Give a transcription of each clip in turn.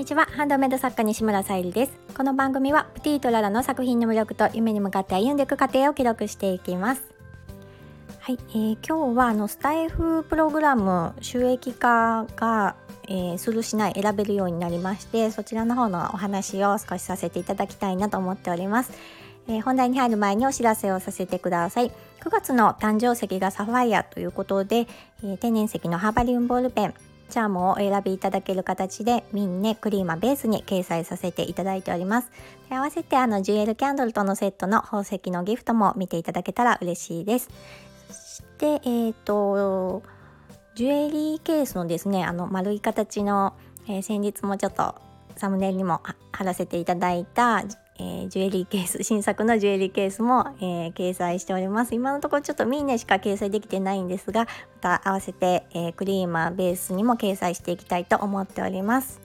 にちは。ハンドメイド作家西村さゆりです。この番組はプティとララの作品の魅力と夢に向かって歩んでいく過程を記録していきます。はい、えー、今日はあのスタイフプログラム収益化が、えー、するしない選べるようになりましてそちらの方のお話を少しさせていただきたいなと思っております。えー、本題に入る前にお知らせをさせてください。9月の誕生石がサファイアということで、えー、天然石のハーバリウムボールペン。チャームをお選びいただける形でミンネクリーマベースに掲載させていただいております。で合わせてあのジュエルキャンドルとのセットの宝石のギフトも見ていただけたら嬉しいです。そしてえっ、ー、とジュエリーケースのですねあの丸い形の、えー、先日もちょっとサムネイルにも貼らせていただいたえー、ジュエリーケース新作のジュエリーケースも、えー、掲載しております。今のところちょっとミーネしか掲載できてないんですがまた合わせて、えー、クリーマーベースにも掲載していきたいと思っております。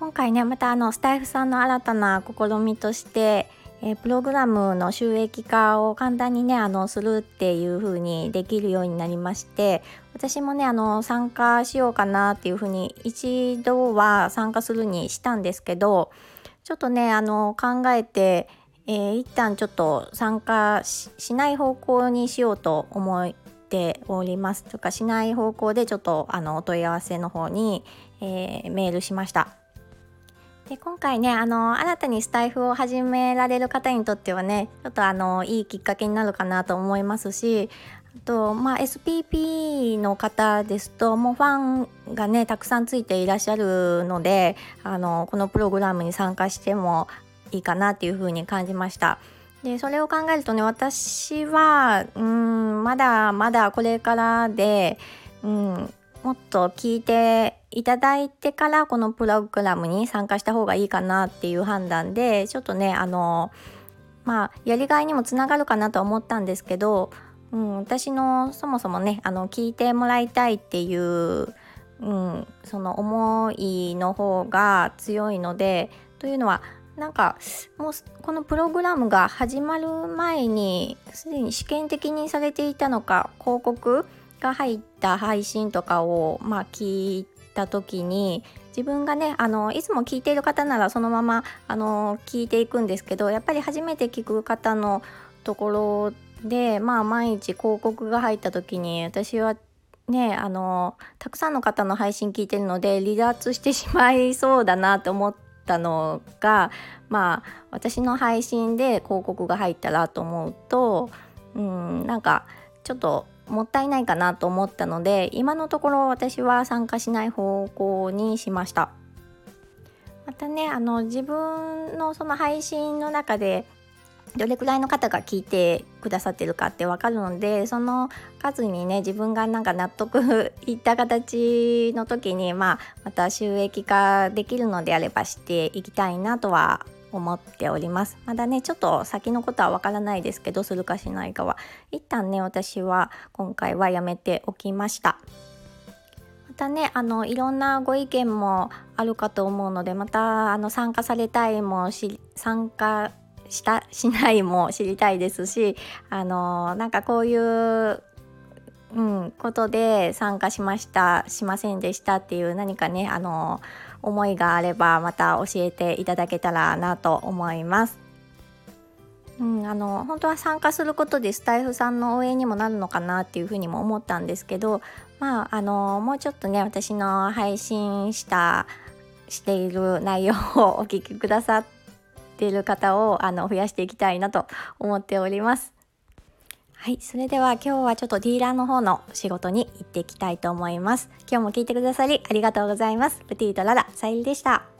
今回ねまたあのスタイフさんの新たな試みとしてえプログラムの収益化を簡単にねあのするっていう風にできるようになりまして私もねあの参加しようかなっていう風に一度は参加するにしたんですけどちょっとねあの考えて、えー、一旦ちょっと参加しない方向にしようと思っておりますとかしない方向でちょっとあのお問い合わせの方に、えー、メールしました。で今回ねあの新たにスタイフを始められる方にとってはねちょっとあのいいきっかけになるかなと思いますしとまあ、SPP の方ですともうファンがねたくさんついていらっしゃるのであのこのプログラムに参加してもいいかなっていうふうに感じました。でそれを考えるとね私はうんまだまだこれからで、うん、もっと聞いていただいてからこのプログラムに参加した方がいいかなっていう判断でちょっとねあのまあやりがいにもつながるかなと思ったんですけどうん、私のそもそもねあの聞いてもらいたいっていう、うん、その思いの方が強いのでというのはなんかもうこのプログラムが始まる前にすでに試験的にされていたのか広告が入った配信とかをまあ聞いた時に自分がねあのいつも聞いている方ならそのままあの聞いていくんですけどやっぱり初めて聞く方のところでまあ毎日広告が入った時に私はねあのたくさんの方の配信聞いてるので離脱してしまいそうだなと思ったのがまあ私の配信で広告が入ったらと思うとうんなんかちょっともったいないかなと思ったので今のところ私は参加しない方向にしました。またねあの自分のその配信の中でどれくらいの方が聞いてくださってるかって分かるのでその数にね自分がなんか納得いった形の時に、まあ、また収益化できるのであればしていきたいなとは思っております。まだねちょっと先のことはわからないですけどするかしないかは。一旦ね私は今回はやめておきました。またねあのいろんなご意見もあるかと思うのでまたあの参加されたいもし参加した しないも知りたいですしあのなんかこういううん、ことで参加しましたしませんでしたっていう何かねあの思いがあればまた教えていただけたらなと思います。うん、あの本当は参加することでスタイフさんの応援にもなるのかなっていうふうにも思ったんですけどまああのもうちょっとね私の配信したしている内容をお聞きくださっている方をあの増やしていきたいなと思っております。はい、それでは今日はちょっとディーラーの方の仕事に行っていきたいと思います。今日も聞いてくださりありがとうございます。プティートララ、さゆりでした。